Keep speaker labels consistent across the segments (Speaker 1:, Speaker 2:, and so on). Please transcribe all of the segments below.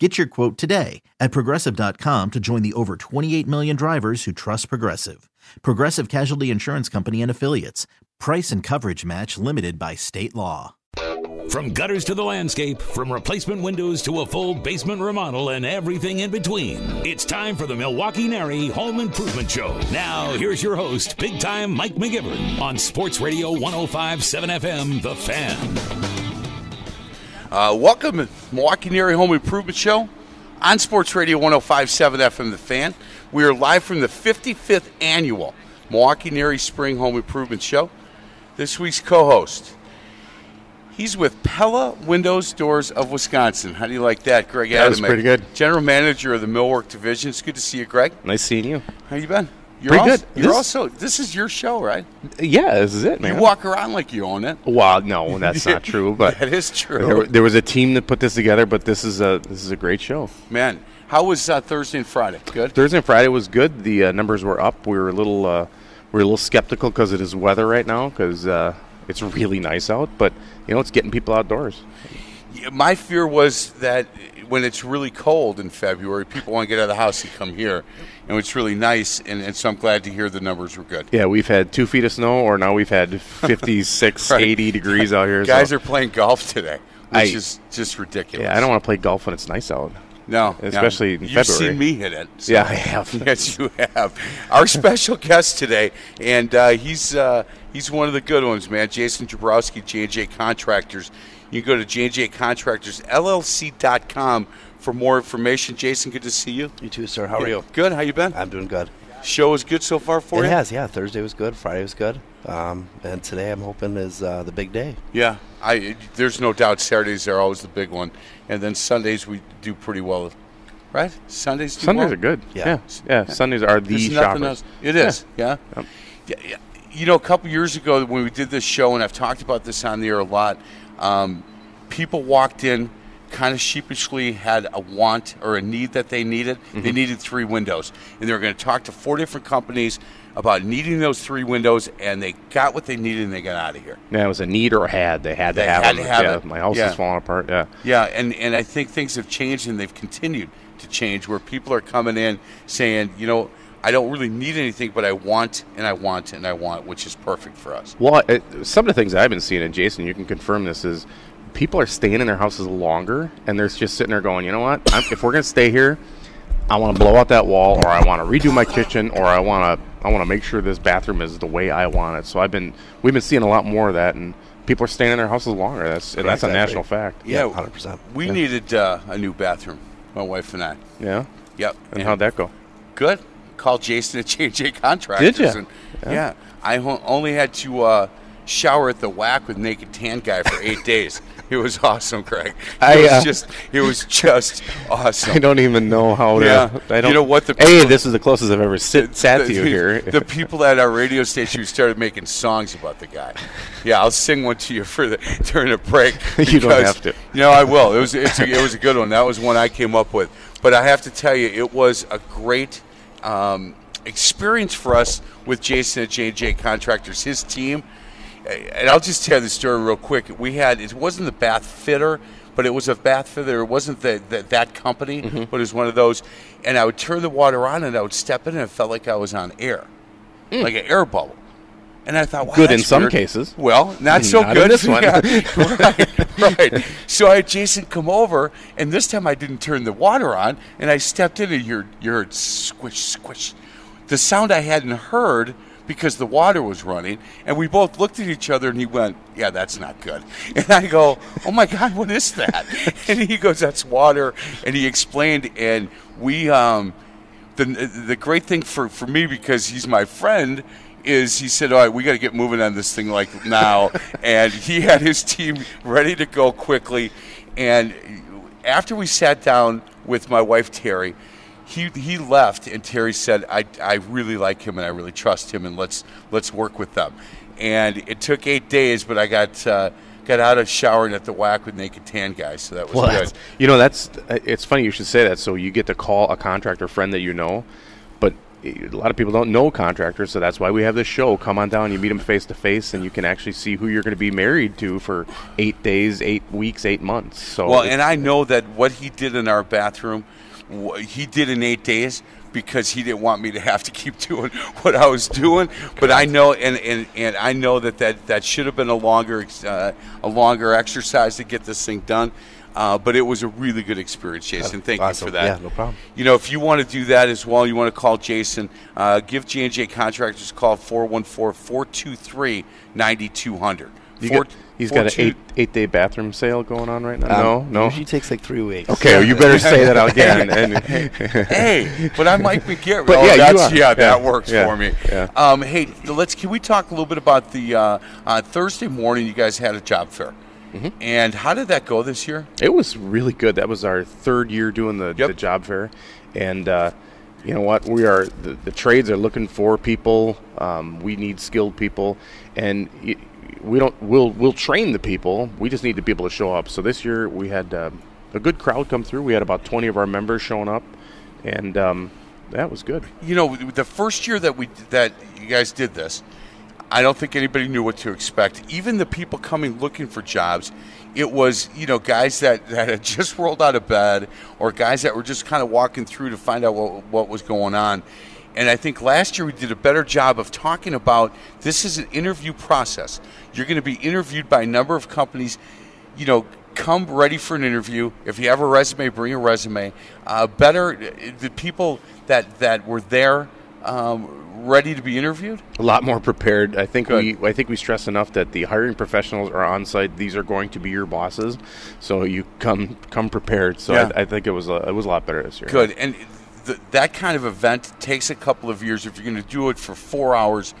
Speaker 1: Get your quote today at progressive.com to join the over 28 million drivers who trust Progressive. Progressive Casualty Insurance Company and Affiliates. Price and coverage match limited by state law.
Speaker 2: From gutters to the landscape, from replacement windows to a full basement remodel and everything in between. It's time for the Milwaukee NARI Home Improvement Show. Now, here's your host, big time Mike McGivern on Sports Radio 1057 FM, The Fan.
Speaker 3: Uh, welcome to Milwaukee NARI Home Improvement Show on Sports Radio 1057 FM The Fan. We are live from the 55th annual Milwaukee NARI Spring Home Improvement Show. This week's co host, he's with Pella Windows Doors of Wisconsin. How do you like that, Greg
Speaker 4: That was pretty good.
Speaker 3: General Manager of the Millwork Division. It's good to see you, Greg.
Speaker 4: Nice seeing you.
Speaker 3: How you been? You're
Speaker 4: Pretty
Speaker 3: also,
Speaker 4: good.
Speaker 3: You're
Speaker 4: This-
Speaker 3: also, this is your show, right?
Speaker 4: Yeah, this is it, man.
Speaker 3: You walk around like you own it.
Speaker 4: Well, no, that's not true. But
Speaker 3: That is true.
Speaker 4: there, there was a team that put this together. But this is a this is a great show.
Speaker 3: Man, how was uh, Thursday and Friday? Good?
Speaker 4: Thursday and Friday was good. The uh, numbers were up. We were a little uh, we were a little skeptical because it is weather right now because uh, it's really nice out. But you know, it's getting people outdoors.
Speaker 3: My fear was that when it's really cold in February, people want to get out of the house and come here, and it's really nice. And, and so I'm glad to hear the numbers were good.
Speaker 4: Yeah, we've had two feet of snow, or now we've had 56,
Speaker 3: Right.
Speaker 4: 80 degrees out here.
Speaker 3: Guys
Speaker 4: so,
Speaker 3: are playing golf today, which
Speaker 4: I-
Speaker 3: is just ridiculous.
Speaker 4: yeah, I don't want to play golf when it's nice out.
Speaker 3: no,
Speaker 4: especially
Speaker 3: no.
Speaker 4: in
Speaker 3: You've
Speaker 4: February.
Speaker 3: seen me hit it. so-
Speaker 4: Yeah, I have.
Speaker 3: yes, you have. Our special guest today, and uh, he's uh, he's one of the good ones, man. Jason Jabrowski, J&J Contractors. You can go to J&J Contractors LLC.com for more information. Jason, good to see you.
Speaker 5: You too, sir. How are you?
Speaker 3: Good. How you been?
Speaker 5: I'm doing good.
Speaker 3: Show is good so far for
Speaker 5: it
Speaker 3: you.
Speaker 5: has, yeah. Thursday was good. Friday was good. Um, and today I'm hoping is uh, the big day.
Speaker 3: Yeah, I there's no doubt Saturdays are always the big one, and then Sundays we do pretty well, right? Sundays. Do
Speaker 4: Sundays
Speaker 3: well?
Speaker 4: are good.
Speaker 5: Yeah.
Speaker 4: Yeah, yeah. Sundays are the
Speaker 3: There's nothing
Speaker 4: shoppers.
Speaker 3: else. It is. Yeah.
Speaker 4: Yep.
Speaker 3: Yeah, yeah. You know, a couple years ago when we did this show, and I've talked about this on the air a lot, um, people walked in kind of sheepishly had a want or a need that they needed. They
Speaker 4: Mm-hmm.
Speaker 3: needed three windows. And they were going to talk to four different companies about needing those three windows, and they got what they needed and they got out of here.
Speaker 4: Yeah, it was a need or a had. They had to
Speaker 3: They
Speaker 4: have
Speaker 3: had
Speaker 4: them.
Speaker 3: to have
Speaker 4: yeah,
Speaker 3: it.
Speaker 4: My house
Speaker 3: Yeah.
Speaker 4: is falling apart. Yeah.
Speaker 3: Yeah, and, and I think things have changed and they've continued to change where people are coming in saying, you know, I don't really need anything, but I want and I want and I want, which is perfect for us.
Speaker 4: Well, it, some of the things I've been seeing, and Jason, you can confirm this, is people are staying in their houses longer, and they're just sitting there going, you know what? I'm, if we're going to stay here, I want to blow out that wall, or I want to redo my kitchen, or I want to I want to make sure this bathroom is the way I want it. So I've been we've been seeing a lot more of that, and people are staying in their houses longer. That's and that's a
Speaker 5: Exactly.
Speaker 4: national fact.
Speaker 5: Yeah,
Speaker 3: Yeah,
Speaker 5: 100%.
Speaker 3: We needed uh, a new bathroom, my wife and I.
Speaker 4: Yeah.
Speaker 3: Yep.
Speaker 4: And how'd that go?
Speaker 3: Good. Called Jason at JJ Contractors.
Speaker 4: Did ya?
Speaker 3: And, yeah. I ho- only had to uh, shower at the whack with naked tan guy for eight days. It was awesome, Craig. It
Speaker 4: I,
Speaker 3: was
Speaker 4: uh,
Speaker 3: just, it was just awesome.
Speaker 4: I don't even know how to.
Speaker 3: Yeah.
Speaker 4: I don't.
Speaker 3: You know what the
Speaker 4: Hey, this is the closest I've ever sit, sat to you here.
Speaker 3: The people at our radio station who started making songs about the guy. Yeah, I'll sing one to you for the during a break.
Speaker 4: You don't have to.
Speaker 3: No, I will. It was it's a, it was a good one. That was one I came up with. But I have to tell you, it was a great um, experience for us with Jason at J&J Contractors. His team, and I'll just tell the story real quick. We had it wasn't the bath fitter, but it was a bath fitter. It wasn't the, the that company,
Speaker 4: Mm-hmm.
Speaker 3: but it was one of those. And I would turn the water on, and I would step in, and it felt like I was on air, like an air bubble. And I thought, wow.
Speaker 4: Good in some
Speaker 3: weird.
Speaker 4: cases.
Speaker 3: Well, not so
Speaker 4: Not in
Speaker 3: good.
Speaker 4: this one.
Speaker 3: Yeah, right, right. So I had Jason come over, and this time I didn't turn the water on, and I stepped in, and you you heard squish, squish. The sound I hadn't heard because the water was running, and we both looked at each other, and he went, "Yeah, that's not good." And I go, "Oh my God, what is that?" And he goes, "That's water," and he explained, and we um, the the great thing for for me because he's my friend is he said, "All right, we got to get moving on this thing like now," and he had his team ready to go quickly. And after we sat down with my wife Terry, he he left, and Terry said, "I I really like him, and I really trust him, and let's let's work with them." and it took eight days, but I got uh, got out of showering at the whack with naked tan guys, so that was
Speaker 4: Well,
Speaker 3: good.
Speaker 4: you know, that's it's funny you should say that. So you get to call a contractor friend that you know, a lot of people don't know contractors, so that's why we have this show. Come on down, you meet them face to face, and you can actually see who you're going to be married to for eight days, eight weeks, eight months. So
Speaker 3: Well, and I know that what he did in our bathroom, he did in eight days because he didn't want me to have to keep doing what I was doing. But I know, and, and, and I know that, that that should have been a longer uh, a longer exercise to get this thing done. Uh, but it was a really good experience, Jason. Thank
Speaker 5: awesome.
Speaker 3: you for that.
Speaker 5: Yeah, no problem.
Speaker 3: You know, if you want to do that as well, you want to call Jason, uh, give J&J Contractors a call, 414-423-9200. Four,
Speaker 4: got, he's got an
Speaker 3: 42
Speaker 4: eight eight day bathroom sale going on right now.
Speaker 5: Um,
Speaker 4: no, no.
Speaker 5: Usually takes like three weeks.
Speaker 4: Okay, well, you better say that again. And,
Speaker 3: hey, but I might be get.
Speaker 4: But
Speaker 3: oh,
Speaker 4: yeah, you
Speaker 3: that's,
Speaker 4: are.
Speaker 3: yeah, that
Speaker 4: Yeah,
Speaker 3: works
Speaker 4: yeah,
Speaker 3: for me.
Speaker 4: yeah.
Speaker 3: Um, hey, let's. Can we talk a little bit about the uh, uh, Thursday morning? You guys had a job fair,
Speaker 4: Mm-hmm.
Speaker 3: and how did that go this year?
Speaker 4: It was really good. That was our third year doing the,
Speaker 3: Yep.
Speaker 4: the job fair, and uh, you know what? We are the, the trades are looking for people. Um, we need skilled people, and we don't. We'll we'll train the people. We just need the people to show up. So this year we had uh, a good crowd come through. We had about twenty of our members showing up, and um, that was good.
Speaker 3: You know, the first year that we that you guys did this, I don't think anybody knew what to expect. Even the people coming looking for jobs, it was you know guys that, that had just rolled out of bed or guys that were just kind of walking through to find out what, what was going on. And I think last year we did a better job of talking about this is an interview process. You're going to be interviewed by a number of companies. You know, come ready for an interview. If you have a resume, bring a resume. Uh, better the people that that were there um, ready to be interviewed.
Speaker 4: a lot more prepared. I think
Speaker 3: Good.
Speaker 4: we I think we stress enough that the hiring professionals are on site. These are going to be your bosses, so you come come prepared. So
Speaker 3: Yeah.
Speaker 4: I, I think it was a, it was a lot better this year.
Speaker 3: Good. And th- that kind of event takes a couple of years. If you're going to do it for four hours,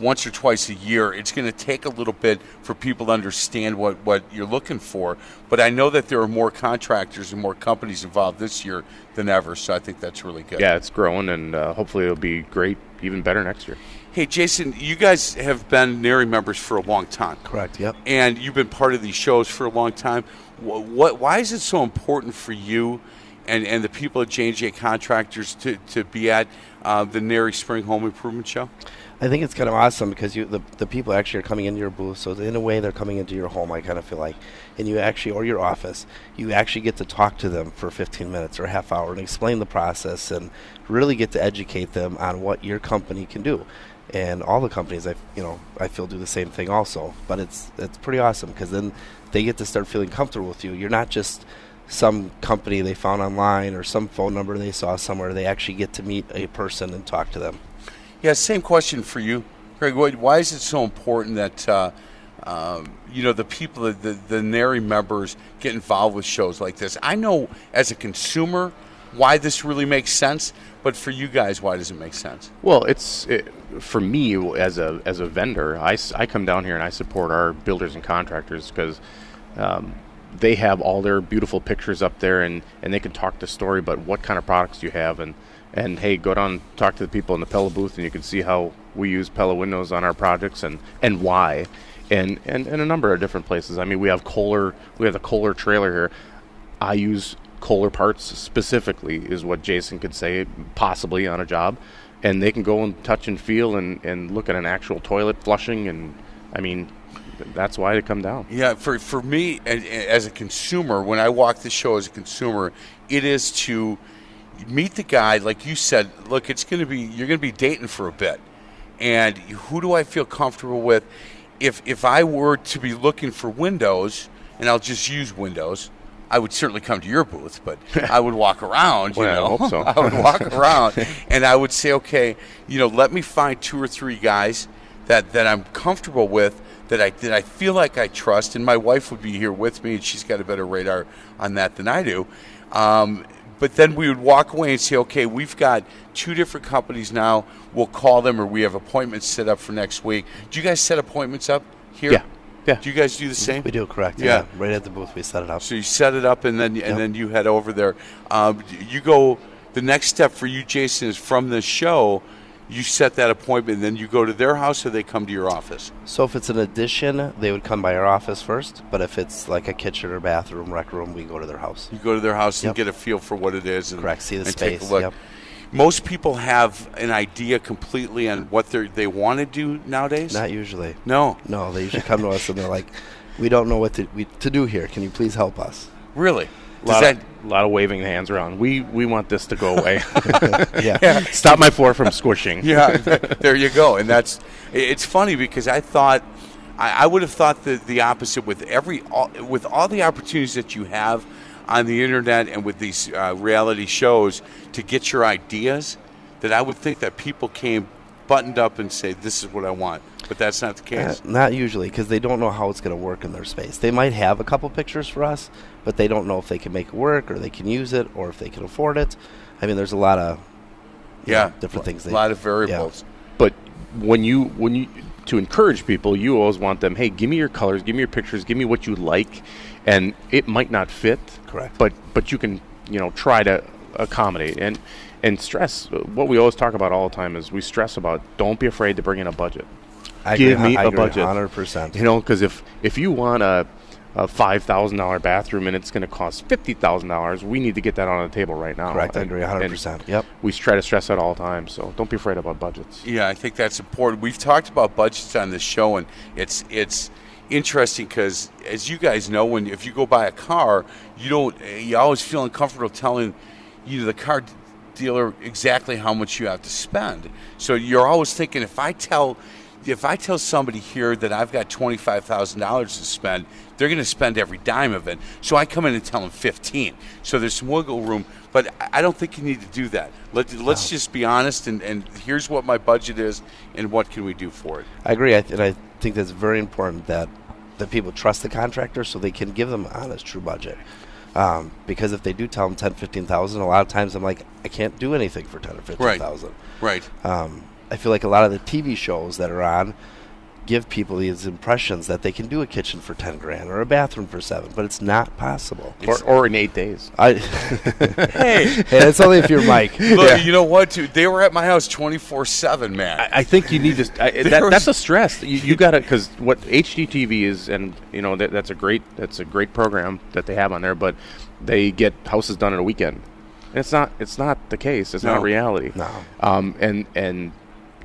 Speaker 3: once or twice a year, it's going to take a little bit for people to understand what, what you're looking for. But I know that there are more contractors and more companies involved this year than ever, so I think that's really good.
Speaker 4: Yeah, it's growing, and uh, hopefully it'll be great, even better next year.
Speaker 3: Hey, Jason, you guys have been NARI members for a long time.
Speaker 5: Correct. Yep.
Speaker 3: and you've been part of these shows for a long time. What, what why is it so important for you and, and the people at J&J Contractors to, to be at uh, the NARI Spring Home Improvement Show?
Speaker 5: I think it's kind of awesome because you the, the people actually are coming into your booth, so in a way they're coming into your home. I kind of feel like, and you actually or your office, you actually get to talk to them for 15 minutes or a half hour and explain the process and really get to educate them on what your company can do. And all the companies, I you know, I feel do the same thing also. But it's it's pretty awesome because then they get to start feeling comfortable with you. You're not just some company they found online or some phone number they saw somewhere. They actually get to meet a person and talk to them.
Speaker 3: Yeah, same question for you, Greg. Why, is it so important that uh, um, you know the people, the the NARI members, get involved with shows like this? I know as a consumer why this really makes sense, but for you guys, why does it make sense?
Speaker 4: Well, it's it, for me as a as a vendor. I, I come down here and I support our builders and contractors because um, they have all their beautiful pictures up there and, and they can talk the story about what kind of products you have and and hey, go down and talk to the people in the Pella booth and you can see how we use Pella windows on our projects and and why. And, and, and a number of different places. I mean, we have Kohler, we have the Kohler trailer here. I use Kohler parts specifically, is what Jason could say, possibly on a job. And they can go and touch and feel and, and look at an actual toilet flushing. And I mean, that's why they come down.
Speaker 3: Yeah, for for me as a consumer, when I walk the show as a consumer, it is to meet the guy, like you said. Look, it's going to be you're going to be dating for a bit, and who do I feel comfortable with? If if I were to be looking for windows, and I'll just use Windows. I would certainly come to your booth, but I would walk around. You
Speaker 4: Well, I
Speaker 3: know,
Speaker 4: hope so.
Speaker 3: I would walk around, and I would say, okay, you know, let me find two or three guys that, that I'm comfortable with, that I that I feel like I trust, and my wife would be here with me, and she's got a better radar on that than I do. Um, but then we would walk away and say, okay, we've got two different companies now. We'll call them, or we have appointments set up for next week. Do you guys set appointments up here?
Speaker 4: Yeah. Yeah.
Speaker 3: Do you guys do the same?
Speaker 5: We do correct.
Speaker 3: Yeah.
Speaker 5: Yeah. Right at the booth, we set it up.
Speaker 3: So you set it up, and then and
Speaker 5: Yep.
Speaker 3: then you head over there. Um, you go. The next step for you, Jason, is from the show. You set that appointment, and then you go to their house, or they come to your office.
Speaker 5: So if it's an addition, they would come by our office first. But if it's like a kitchen or bathroom, rec room, we go to their house.
Speaker 3: You go to their house and
Speaker 5: Yep.
Speaker 3: get a feel for what it is, and
Speaker 5: Correct, see the
Speaker 3: and
Speaker 5: space, yep.
Speaker 3: Most people have an idea completely on what they they want to do nowadays.
Speaker 5: Not usually.
Speaker 3: no,
Speaker 5: No, they usually come to us and they're like, "We don't know what to we, to do here. Can you please help us?"
Speaker 3: really.
Speaker 4: A lot,
Speaker 3: that
Speaker 4: of, lot of waving the hands around. We we want this to go away.
Speaker 5: Yeah.
Speaker 4: Stop my floor from squishing.
Speaker 3: yeah, there you go. And that's it's funny because I thought I, I would have thought the the opposite with every all, with all the opportunities that you have on the internet and with these uh, reality shows to get your ideas. That I would think that people came buttoned up and say, "This is what I want," but that's not the
Speaker 5: Uh,
Speaker 3: case.
Speaker 5: not usually, because they don't know how it's going to work in their space. They might have a couple pictures for us, but they don't know if they can make it work or they can use it or if they can afford it. I mean, there's a lot of
Speaker 3: yeah,
Speaker 5: know, different things.
Speaker 3: A lot of variables.
Speaker 4: But when you when you to encourage people, you always want them. Hey, give me your colors, give me your pictures, give me what you like, and it might not fit.
Speaker 5: Correct.
Speaker 4: But but you can you know try to accommodate and and stress. What we always talk about all the time is we stress about don't be afraid to bring in a budget.
Speaker 5: I
Speaker 4: give
Speaker 5: agree,
Speaker 4: me
Speaker 5: I
Speaker 4: a
Speaker 5: agree
Speaker 4: budget.
Speaker 5: 100%.
Speaker 4: You know, because if if you want a a five thousand dollar bathroom and it's going to cost fifty thousand dollars, we need to get that on the table right now.
Speaker 5: Correct. I
Speaker 4: And-
Speaker 5: agree 100%. Yep.
Speaker 4: We try to stress that all the time, so don't be afraid about budgets.
Speaker 3: Yeah, I think that's important. We've talked about budgets on this show, and it's it's interesting because, as you guys know, when if you go buy a car, you don't you always feel uncomfortable telling you know, the car dealer exactly how much you have to spend. So you're always thinking, if I tell if I tell somebody here that I've got twenty five thousand dollars to spend, they're going to spend every dime of it. So I come in and tell them fifteen. So there's some wiggle room, but I don't think you need to do that. Let, let's just be honest, and, and here's what my budget is, and what can we do for it.
Speaker 5: I agree, I th- and I think that's very important that that people trust the contractor so they can give them an honest, true budget. Um, because if they do tell them ten, fifteen thousand, a lot of times I'm like, I can't do anything for ten or fifteen thousand.
Speaker 3: Right.
Speaker 5: Um, I feel like a lot of the TV shows that are on give people these impressions that they can do a kitchen for ten grand or a bathroom for seven, but it's not possible.
Speaker 4: Or, or in eight days.
Speaker 5: I,
Speaker 3: Hey,
Speaker 5: and it's only if you're Mike.
Speaker 3: look, you know what? Dude, they were at my house twenty four seven, man.
Speaker 4: I, I think you need to I, that, that's a stress. You, you got to because what HGTV is, and you know that, that's a great that's a great program that they have on there. But they get houses done in a weekend. And it's not. It's not the case. It's
Speaker 3: No.
Speaker 4: not reality.
Speaker 5: No.
Speaker 4: Um. And and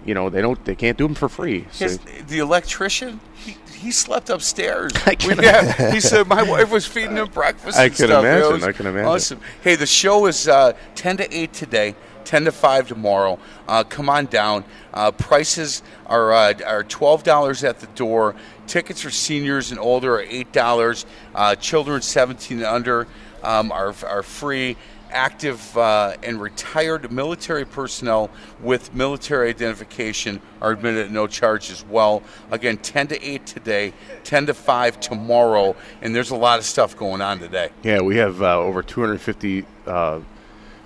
Speaker 4: you know they don't. They can't do them for free. So
Speaker 3: His, the electrician, he, he slept upstairs.
Speaker 4: I can
Speaker 3: had- he said my wife was feeding him breakfast.
Speaker 4: I can
Speaker 3: stuff.
Speaker 4: Imagine, I can imagine.
Speaker 3: Awesome. Hey, the show is uh, ten to eight today. 10 to 5 tomorrow. Uh, come on down. Uh, prices are, uh, are $12 at the door. Tickets for seniors and older are $8. Uh, children 17 and under um, are, are free. Active uh, and retired military personnel with military identification are admitted at no charge as well. Again, 10 to 8 today, 10 to 5 tomorrow, and there's a lot of stuff going on today.
Speaker 4: yeah, we have uh, over 250 uh,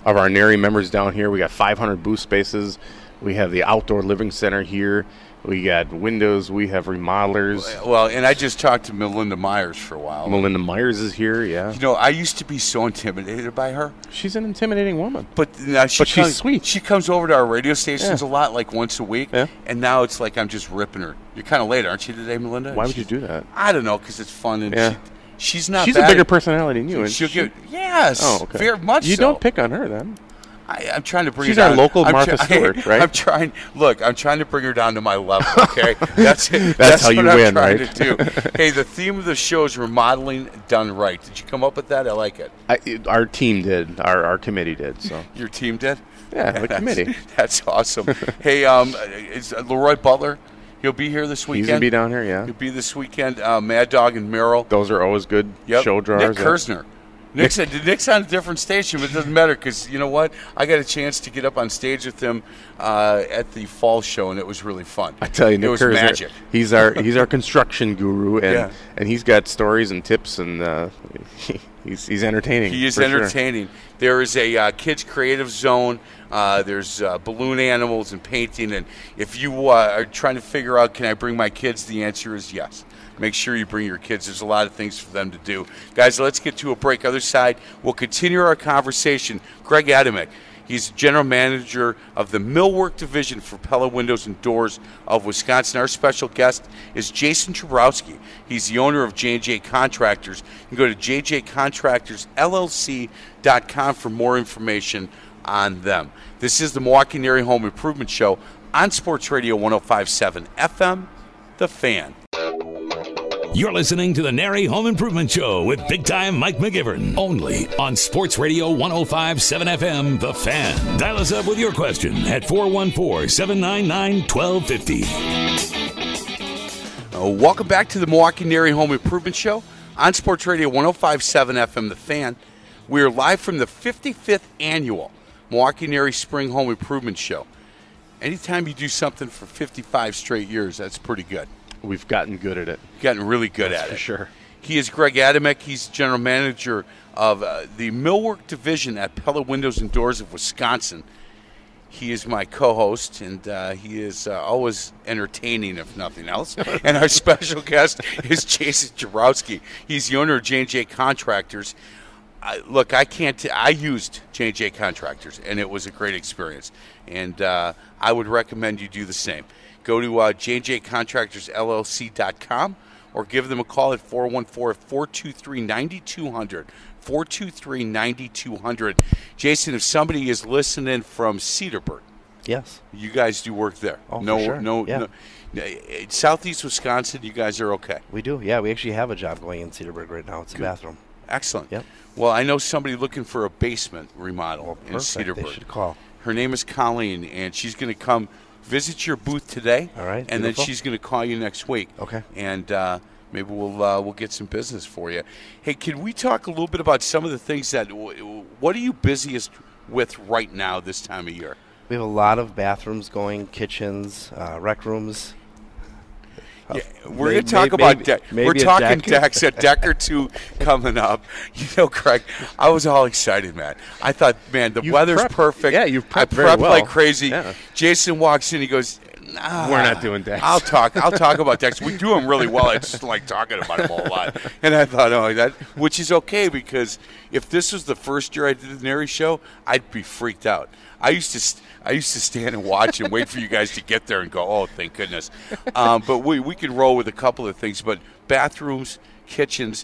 Speaker 4: of our NARI members down here. We got 500 booth spaces. We have the outdoor living center here. We got windows. We have remodelers.
Speaker 3: Well, and I just talked to Melinda Myers for a while.
Speaker 4: Melinda Myers is here. Yeah,
Speaker 3: You know, I used to be so intimidated by her,
Speaker 4: she's an intimidating woman.
Speaker 3: but now she
Speaker 4: But she's sweet.
Speaker 3: She comes over to our radio stations
Speaker 4: Yeah.
Speaker 3: a lot, like once a week,
Speaker 4: Yeah.
Speaker 3: and now it's like I'm just ripping her. You're kind of late, aren't you today, Melinda?
Speaker 4: Why would you do that?
Speaker 3: I don't know, because it's fun and
Speaker 4: Yeah.
Speaker 3: she, she's not.
Speaker 4: She's a bigger
Speaker 3: at-
Speaker 4: personality than you. And
Speaker 3: She'll
Speaker 4: she-
Speaker 3: get yes,
Speaker 4: Oh, okay.
Speaker 3: very much.
Speaker 4: You
Speaker 3: so.
Speaker 4: don't pick on her then.
Speaker 3: I, I'm trying to bring.
Speaker 4: She's
Speaker 3: her
Speaker 4: our
Speaker 3: down.
Speaker 4: local
Speaker 3: I'm
Speaker 4: Martha
Speaker 3: try-
Speaker 4: Stewart, right?
Speaker 3: I'm trying. Look, I'm trying to bring her down to my level. Okay, that's it.
Speaker 4: That's how you
Speaker 3: I'm
Speaker 4: win, right?
Speaker 3: Hey, the theme of the show is remodeling done right. Did you come up with that? I like it.
Speaker 4: I, it- our team did. Our our committee did. So
Speaker 3: Your team did.
Speaker 4: Yeah, the committee.
Speaker 3: That's awesome. hey, um, is Leroy Butler? He'll be here this weekend.
Speaker 4: he's gonna be down here. Yeah,
Speaker 3: He'll be this weekend. Uh, Mad Dog and Merrill.
Speaker 4: those are always good
Speaker 3: Yep.
Speaker 4: show drawers.
Speaker 3: Nick. Kersner. Nick's, Nick's on a different station, but it doesn't matter because you know what? I got a chance to get up on stage with him uh, at the fall show, and it was really fun.
Speaker 4: I tell you, Nick
Speaker 3: it was magic.
Speaker 4: He's our he's our construction guru, and
Speaker 3: Yeah.
Speaker 4: and he's got stories and tips, and uh, he's he's entertaining.
Speaker 3: He is
Speaker 4: for sure.
Speaker 3: entertaining. There is a uh, kids creative zone. Uh, there's uh, balloon animals and painting, and if you uh, are trying to figure out, can I bring my kids? The answer is yes. Make sure you bring your kids. There's a lot of things for them to do, guys. Let's get to a break. Other side, we'll continue our conversation. Greg Adamek, He's general manager of the millwork division for Pella Windows and Doors of Wisconsin. Our special guest is Jason Jabrowski. He's the owner of J&J Contractors. You can go to jjcontractorsllc.com for more information on them. This is the Milwaukee Area Home Improvement Show on Sports Radio 1057 FM, The Fan.
Speaker 2: You're listening to the NARI Home Improvement Show with big time Mike McGivern. Only on Sports Radio 1057 FM, The Fan. Dial us up with your question at 414 799 1250.
Speaker 3: Uh, welcome back to the Milwaukee NARI Home Improvement Show on Sports Radio 1057 FM, The Fan. We are live from the 55th annual Milwaukee NARI Spring Home Improvement Show. Anytime you do something for 55 straight years, that's pretty good.
Speaker 4: We've gotten good at it.
Speaker 3: Gotten really good
Speaker 4: That's
Speaker 3: at
Speaker 4: for
Speaker 3: it.
Speaker 4: sure.
Speaker 3: He is Greg Adamek. He's general manager of uh, the millwork division at Pella Windows and Doors of Wisconsin. He is my co-host, and uh, he is uh, always entertaining, if nothing else. and our special guest is Jason Jabrowski. He's the owner of J&J Contractors. I, look, I can't. T- I used J&J Contractors, and it was a great experience. And uh, I would recommend you do the same. Go to uh, jjcontractorsllc.com or give them a call at 414-423-9200. 423-9200. Jason, if somebody is listening from Cedarburg,
Speaker 5: Yes.
Speaker 3: you guys do work there.
Speaker 5: Oh, for
Speaker 3: no,
Speaker 5: sure.
Speaker 3: no,
Speaker 5: Yeah.
Speaker 3: no. Southeast Wisconsin, you guys are okay.
Speaker 5: We do. Yeah, we actually have a job going in Cedarburg right now. It's a bathroom.
Speaker 3: Excellent.
Speaker 5: Yep.
Speaker 3: Well, I know somebody looking for a basement remodel
Speaker 5: Well,
Speaker 3: in
Speaker 5: perfect. They
Speaker 3: Cedarburg.
Speaker 5: should call.
Speaker 3: Her name is Colleen, and she's going to come visit your booth today.
Speaker 5: All right,
Speaker 3: And
Speaker 5: beautiful.
Speaker 3: then she's going to call you next week.
Speaker 5: Okay.
Speaker 3: And uh, maybe we'll uh, we'll get some business for you. Hey, can we talk a little bit about some of the things that what are you busiest with right now this time of year?
Speaker 5: We have a lot of bathrooms going, kitchens, uh, rec rooms.
Speaker 3: Yeah, we're to talk
Speaker 5: may-
Speaker 3: about
Speaker 5: maybe-
Speaker 3: deck.
Speaker 5: maybe
Speaker 3: We're talking
Speaker 5: deck.
Speaker 3: decks, a deck or two coming up. You know, Craig, I was all excited, man. I thought, man, the
Speaker 4: You've
Speaker 3: weather's
Speaker 4: prepped-
Speaker 3: perfect.
Speaker 4: yeah, you've
Speaker 3: I
Speaker 4: prepped very
Speaker 3: prepped
Speaker 4: well.
Speaker 3: like crazy.
Speaker 4: Yeah.
Speaker 3: Jason walks in, he goes, nah,
Speaker 4: We're not doing decks."
Speaker 3: I'll talk. I'll talk about decks. We do them really well. I just like talking about them a whole lot. And I thought, oh, that, which is okay because if this was the first year I did the NARI show, I'd be freaked out. I used to. St- I used to stand and watch and wait for you guys to get there and go, oh, thank goodness. Um, but we, we can roll with a couple of things. But bathrooms, kitchens,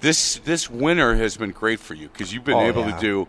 Speaker 3: this this winter has been great for you because you've been
Speaker 5: Oh,
Speaker 3: able
Speaker 5: yeah.
Speaker 3: to do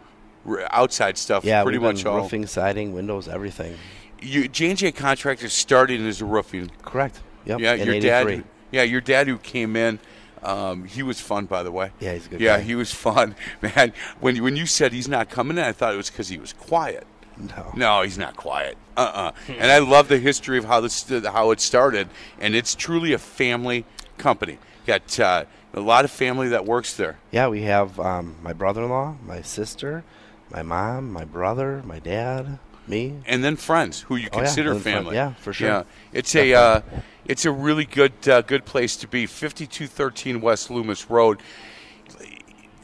Speaker 3: outside stuff
Speaker 5: Yeah,
Speaker 3: pretty
Speaker 5: we've been
Speaker 3: much all.
Speaker 5: roofing, siding, windows, everything.
Speaker 3: You, J&J Contractors started as a roofing
Speaker 5: Correct. Yep.
Speaker 3: yeah,
Speaker 5: in
Speaker 3: your
Speaker 5: 83.
Speaker 3: dad. Yeah, your dad who came in. Um, he was fun, by the way.
Speaker 5: Yeah, he's a good
Speaker 3: Yeah,
Speaker 5: guy.
Speaker 3: he was fun, man. When when you said he's not coming in, I thought it was because he was quiet.
Speaker 5: No.
Speaker 3: No, he's not quiet. Uh-uh. and I love the history of how this how it started, and it's truly a family company. Got uh, a lot of family that works there.
Speaker 5: Yeah, we have um, my brother-in-law, my sister, my mom, my brother, my dad, me.
Speaker 3: and then friends who you
Speaker 5: Oh, yeah,
Speaker 3: consider
Speaker 5: friend-
Speaker 3: family.
Speaker 5: yeah, for sure.
Speaker 3: Yeah, it's a uh, it's a really good uh, good place to be. Fifty two thirteen West Loomis Road.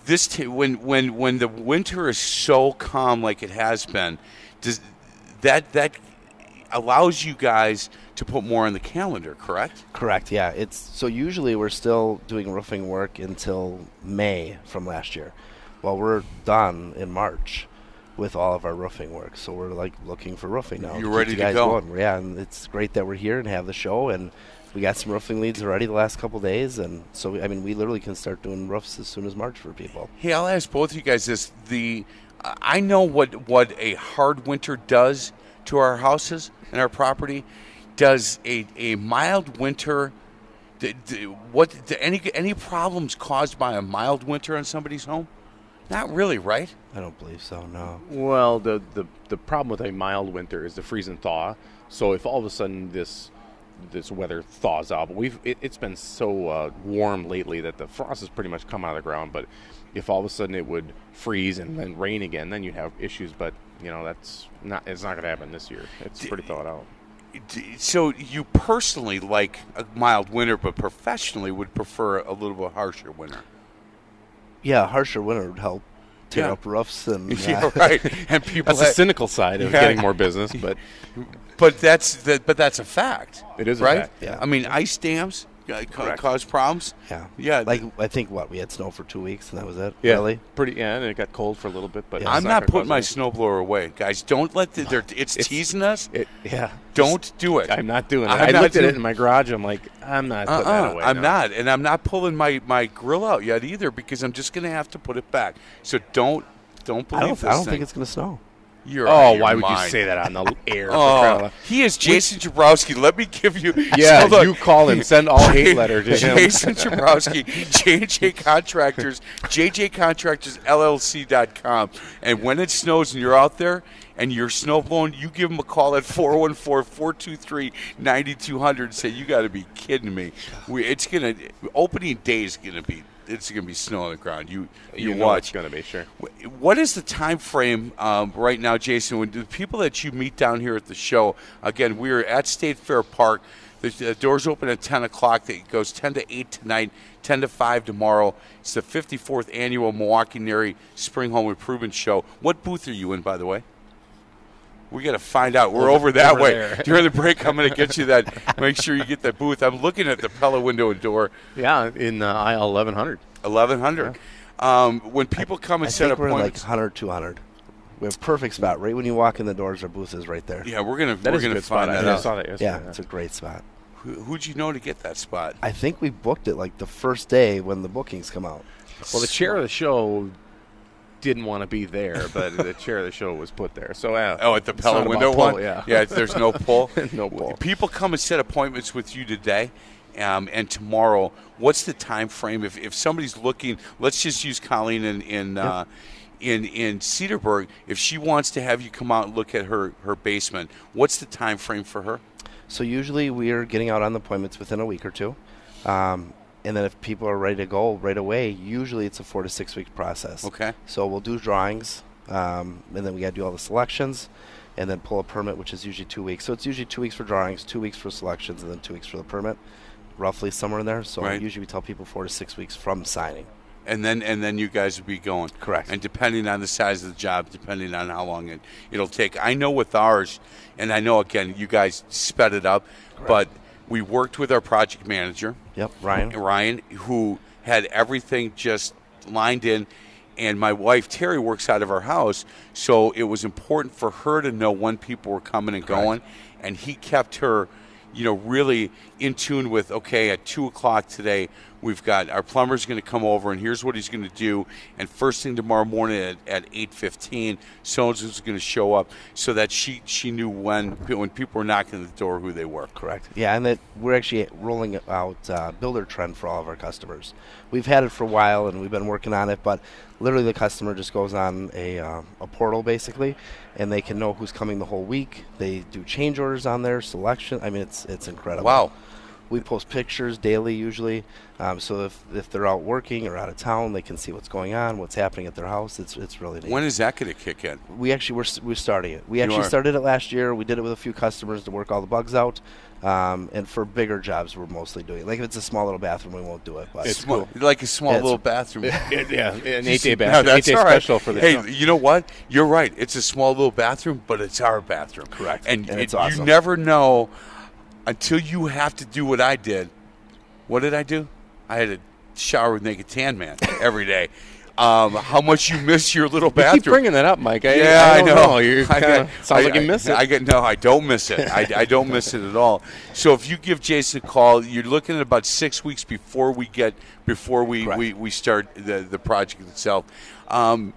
Speaker 3: This t- when when when the winter is so calm like it has been, does that that allows you guys to put more on the calendar? Correct.
Speaker 5: Correct. Yeah. It's so usually we're still doing roofing work until May from last year. Well, we're done in March with all of our roofing work, so we're like looking for roofing now.
Speaker 3: You're ready
Speaker 5: you
Speaker 3: to go.
Speaker 5: Going. Yeah, and it's great that we're here and have the show, and we got some roofing leads already the last couple days, and so I mean we literally can start doing roofs as soon as March for people.
Speaker 3: Hey, I'll ask both of you guys this: the I know what what a hard winter does to our houses and our property. Does a, a mild winter? what any any problems caused by a mild winter on somebody's home? Not really, right?
Speaker 5: I don't believe so. No.
Speaker 4: Well, the, the the problem with a mild winter is the freeze and thaw. So if all of a sudden this this weather thaws out, but we've it, it's been so uh, warm lately that the frost has pretty much come out of the ground. But if all of a sudden it would freeze and then rain again, then you'd have issues. But you know that's not it's not going to happen this year. It's pretty thawed out.
Speaker 3: So you personally like a mild winter, but professionally would prefer a little bit harsher winter.
Speaker 5: Yeah, harsher winter would help tear
Speaker 3: Yeah.
Speaker 5: up roofs and
Speaker 3: Yeah, right. And people,
Speaker 4: That's the cynical side of
Speaker 3: Yeah.
Speaker 4: getting more business, but
Speaker 3: but that's that, but that's a fact.
Speaker 4: It is a
Speaker 3: right.
Speaker 4: fact,
Speaker 5: yeah.
Speaker 3: I mean, ice dams uh, ca-
Speaker 5: Correct.
Speaker 3: cause problems.
Speaker 5: Yeah.
Speaker 3: Yeah,
Speaker 5: Like I think what we had snow for two weeks and that was it.
Speaker 4: Yeah,
Speaker 5: Really?
Speaker 4: pretty. Yeah, and it got cold for a little bit, but
Speaker 5: Yeah.
Speaker 3: I'm not
Speaker 4: gonna
Speaker 3: putting my
Speaker 4: any-
Speaker 3: snowblower away, guys. Don't let the. they're- It's,
Speaker 4: It's-
Speaker 3: teasing us.
Speaker 4: It, yeah,
Speaker 3: Don't do it.
Speaker 4: I'm not doing it.
Speaker 3: I'm
Speaker 4: I
Speaker 3: not
Speaker 4: looked at
Speaker 3: doing-
Speaker 4: it in my garage. I'm like, I'm not putting that
Speaker 3: Uh-uh,
Speaker 4: away.
Speaker 3: I'm
Speaker 4: no.
Speaker 3: not, and I'm not pulling my, my grill out yet either because I'm just going to have to put it back. So don't don't believe
Speaker 5: I don't.
Speaker 3: this
Speaker 5: I don't
Speaker 3: thing.
Speaker 5: think it's going to snow.
Speaker 3: You're
Speaker 4: Oh, why would
Speaker 3: mind.
Speaker 4: you say that on the air? for oh, crying out
Speaker 3: Oh, he is Jason Jabrowski. Let me give you.
Speaker 4: Yeah,
Speaker 3: So look,
Speaker 4: you call him. Send all hate letter to him.
Speaker 3: Jason Jabrowski, JJ Contractors, JJContractorsLLC.com. And when it snows and you're out there and you're snow blowing, you give them a call at 414-423-9200 and say, you got to be kidding me. We, it's going to, opening day is going to be, it's going to be snow on the ground. You, you,
Speaker 4: You know
Speaker 3: watch.
Speaker 4: it's going to be sure.
Speaker 3: What is the time frame um, right now, Jason? When the people that you meet down here at the show, again, we are at State Fair Park. The, the doors open at 10 o'clock. It goes 10 to 8 tonight, 10 to 5 tomorrow. It's the 54th annual Milwaukee NARI Spring Home Improvement Show. What booth are you in, by the way? We got to find out. We're over, that
Speaker 4: over
Speaker 3: way.
Speaker 4: there.
Speaker 3: During the break, I'm going to get you that. Make sure you get that booth. I'm looking at the Pella window and door,
Speaker 4: Yeah, in uh, aisle 1100.
Speaker 3: 1100. Um, when people come and
Speaker 5: I
Speaker 3: set
Speaker 5: in like 100, 200. We have a perfect spot right when you walk in the doors. Our booth is right there.
Speaker 3: yeah, we're gonna
Speaker 4: That
Speaker 3: we're gonna
Speaker 4: spot.
Speaker 3: find
Speaker 4: I
Speaker 3: that
Speaker 4: I
Speaker 3: out.
Speaker 4: saw that yesterday.
Speaker 5: Yeah, it's a great spot.
Speaker 3: Who, who'd you know to get that spot?
Speaker 5: I think we booked it like the first day when the bookings come out.
Speaker 4: Well, the chair of the show didn't want to be there, but the chair of the show was put there. So uh,
Speaker 3: Oh, at the
Speaker 4: it's
Speaker 3: Pella window
Speaker 4: pull,
Speaker 3: one.
Speaker 4: Yeah,
Speaker 3: yeah. There's no pull.
Speaker 4: No pull.
Speaker 3: People come and set appointments with you today, um, and tomorrow. What's the time frame? If, if somebody's looking, let's just use Colleen in in uh, in in Cedarburg. If she wants to have you come out and look at her her basement, what's the time frame for her?
Speaker 5: So usually we are getting out on the appointments within a week or two. Um, and then if people are ready to go right away, usually it's a four to six week process.
Speaker 3: Okay.
Speaker 5: So we'll do drawings, um, and then we got to do all the selections, and then pull a permit, which is usually two weeks. So it's usually two weeks for drawings, two weeks for selections, and then two weeks for the permit, roughly somewhere in there. So
Speaker 3: Right.
Speaker 5: usually we tell people four to six weeks from signing.
Speaker 3: and then and then you guys will be going.
Speaker 5: Correct.
Speaker 3: And depending on the size of the job, depending on how long it it'll take. I know with ours, and I know again you guys sped it up, but we worked with our project manager,
Speaker 5: Yep, Ryan.
Speaker 3: Ryan, who had everything just lined in. And my wife Terry works out of our house, so it was important for her to know when people were coming and going, and he kept her, you know, really in tune with. Okay, at two o'clock today, we've got our plumber's going to come over, and here's what he's going to do. And first thing tomorrow morning at, at eight fifteen, so and so's going to show up, so that she she knew when when people were knocking the door who they were.
Speaker 5: Correct. Yeah, and that we're actually rolling out uh, Buildertrend for all of our customers. We've had it for a while, and we've been working on it. But literally, the customer just goes on a uh, a portal basically, and they can know who's coming the whole week. They do change orders on their selection. I mean, it's it's incredible.
Speaker 3: Wow.
Speaker 5: We post pictures daily usually, um, so if, if they're out working or out of town, they can see what's going on, what's happening at their house. It's it's really neat.
Speaker 3: When is that going to kick in?
Speaker 5: we actually we're, we're starting it. We
Speaker 3: You
Speaker 5: actually
Speaker 3: are.
Speaker 5: started it last year. We did it with a few customers to work all the bugs out. Um, and for bigger jobs, we're mostly doing it. Like if it's a small little bathroom, we won't do it. But
Speaker 4: It's
Speaker 3: Small-
Speaker 4: cool.
Speaker 3: like a small
Speaker 5: Yeah,
Speaker 3: little bathroom.
Speaker 4: yeah, an eight day
Speaker 3: no, that's
Speaker 4: eight day
Speaker 3: all right.
Speaker 4: special for the
Speaker 3: Hey, you know what? You're right. It's a small little bathroom, but it's our bathroom.
Speaker 5: Correct.
Speaker 3: And,
Speaker 5: And
Speaker 3: it-
Speaker 5: it's awesome.
Speaker 3: you never know until you have to do what I did. What did I do? I had to shower with Naked Tan Man every day. Um, how much you miss your little
Speaker 4: You
Speaker 3: bathroom?
Speaker 4: keep bringing that up, Mike. I,
Speaker 3: yeah, I,
Speaker 4: don't
Speaker 3: know.
Speaker 4: You
Speaker 3: I
Speaker 4: kinda,
Speaker 3: got-
Speaker 4: sounds
Speaker 3: I-
Speaker 4: like you
Speaker 3: I-
Speaker 4: miss it.
Speaker 3: I get no, I don't miss it. I, I don't miss it at all. So if you give Jason a call, you're looking at about six weeks before we get before we,
Speaker 5: Correct.
Speaker 3: we, we start the the project itself. Um,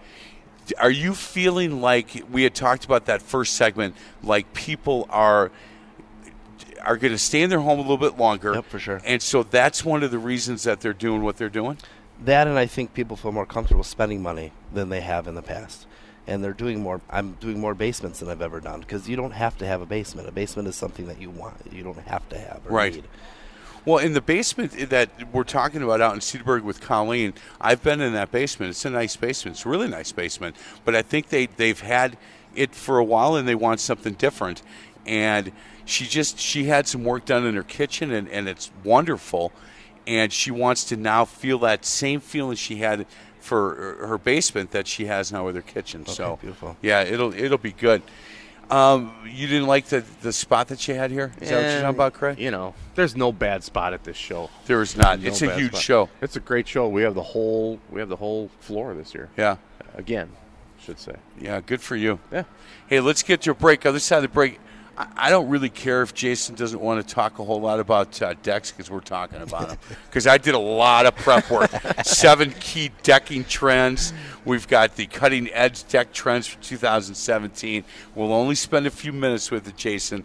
Speaker 3: are you feeling like we had talked about that first segment? Like people are are going to stay in their home a little bit longer.
Speaker 5: Yep, for sure.
Speaker 3: And so that's one of the reasons that they're doing what they're doing.
Speaker 5: That, and I think people feel more comfortable spending money than they have in the past. And they're doing more. I'm doing more basements than I've ever done because you don't have to have a basement. A basement is something that you want. You don't have to have or
Speaker 3: Right.
Speaker 5: need.
Speaker 3: Well, in the basement that we're talking about out in Cedarburg with Colleen, I've been in that basement. It's a nice basement. It's a really nice basement. But I think they they've had it for a while and they want something different. And she just she had some work done in her kitchen and, and it's wonderful. And she wants to now feel that same feeling she had for her- basement that she has now with her kitchen. so
Speaker 5: beautiful.
Speaker 3: yeah, it'll it'll be good. Um, you didn't like the, the spot that you had here? Is that what you're talking about, Craig?
Speaker 4: You know, there's no bad spot at this show.
Speaker 3: There is not.
Speaker 4: No
Speaker 3: it's a huge
Speaker 4: spot.
Speaker 3: show.
Speaker 4: It's a great show. We have the whole we have the whole floor this year.
Speaker 3: Yeah.
Speaker 4: Again, should say.
Speaker 3: Yeah, good for you.
Speaker 4: Yeah.
Speaker 3: Hey, let's get to a break. Other side of the break, I, don't really care if Jason doesn't want to talk a whole lot about uh, decks because we're talking about them. Because I did a lot of prep work. Seven key decking trends. We've got the cutting edge deck trends for 2017. We'll only spend a few minutes with it, Jason.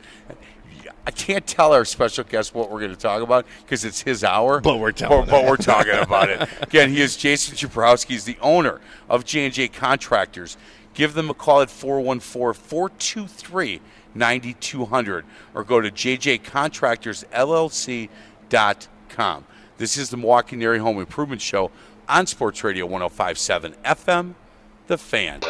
Speaker 3: I can't tell our special guest what we're going to talk about because it's his hour.
Speaker 4: But we're telling
Speaker 3: But, but we're talking about it. Again, he is Jason Jabrowski. He's the owner of J&J Contractors. Give them a call at 414-423-9200 or go to jjcontractorsllc.com. This is the Milwaukee Area Home Improvement Show on Sports Radio 1057 FM, The Fan.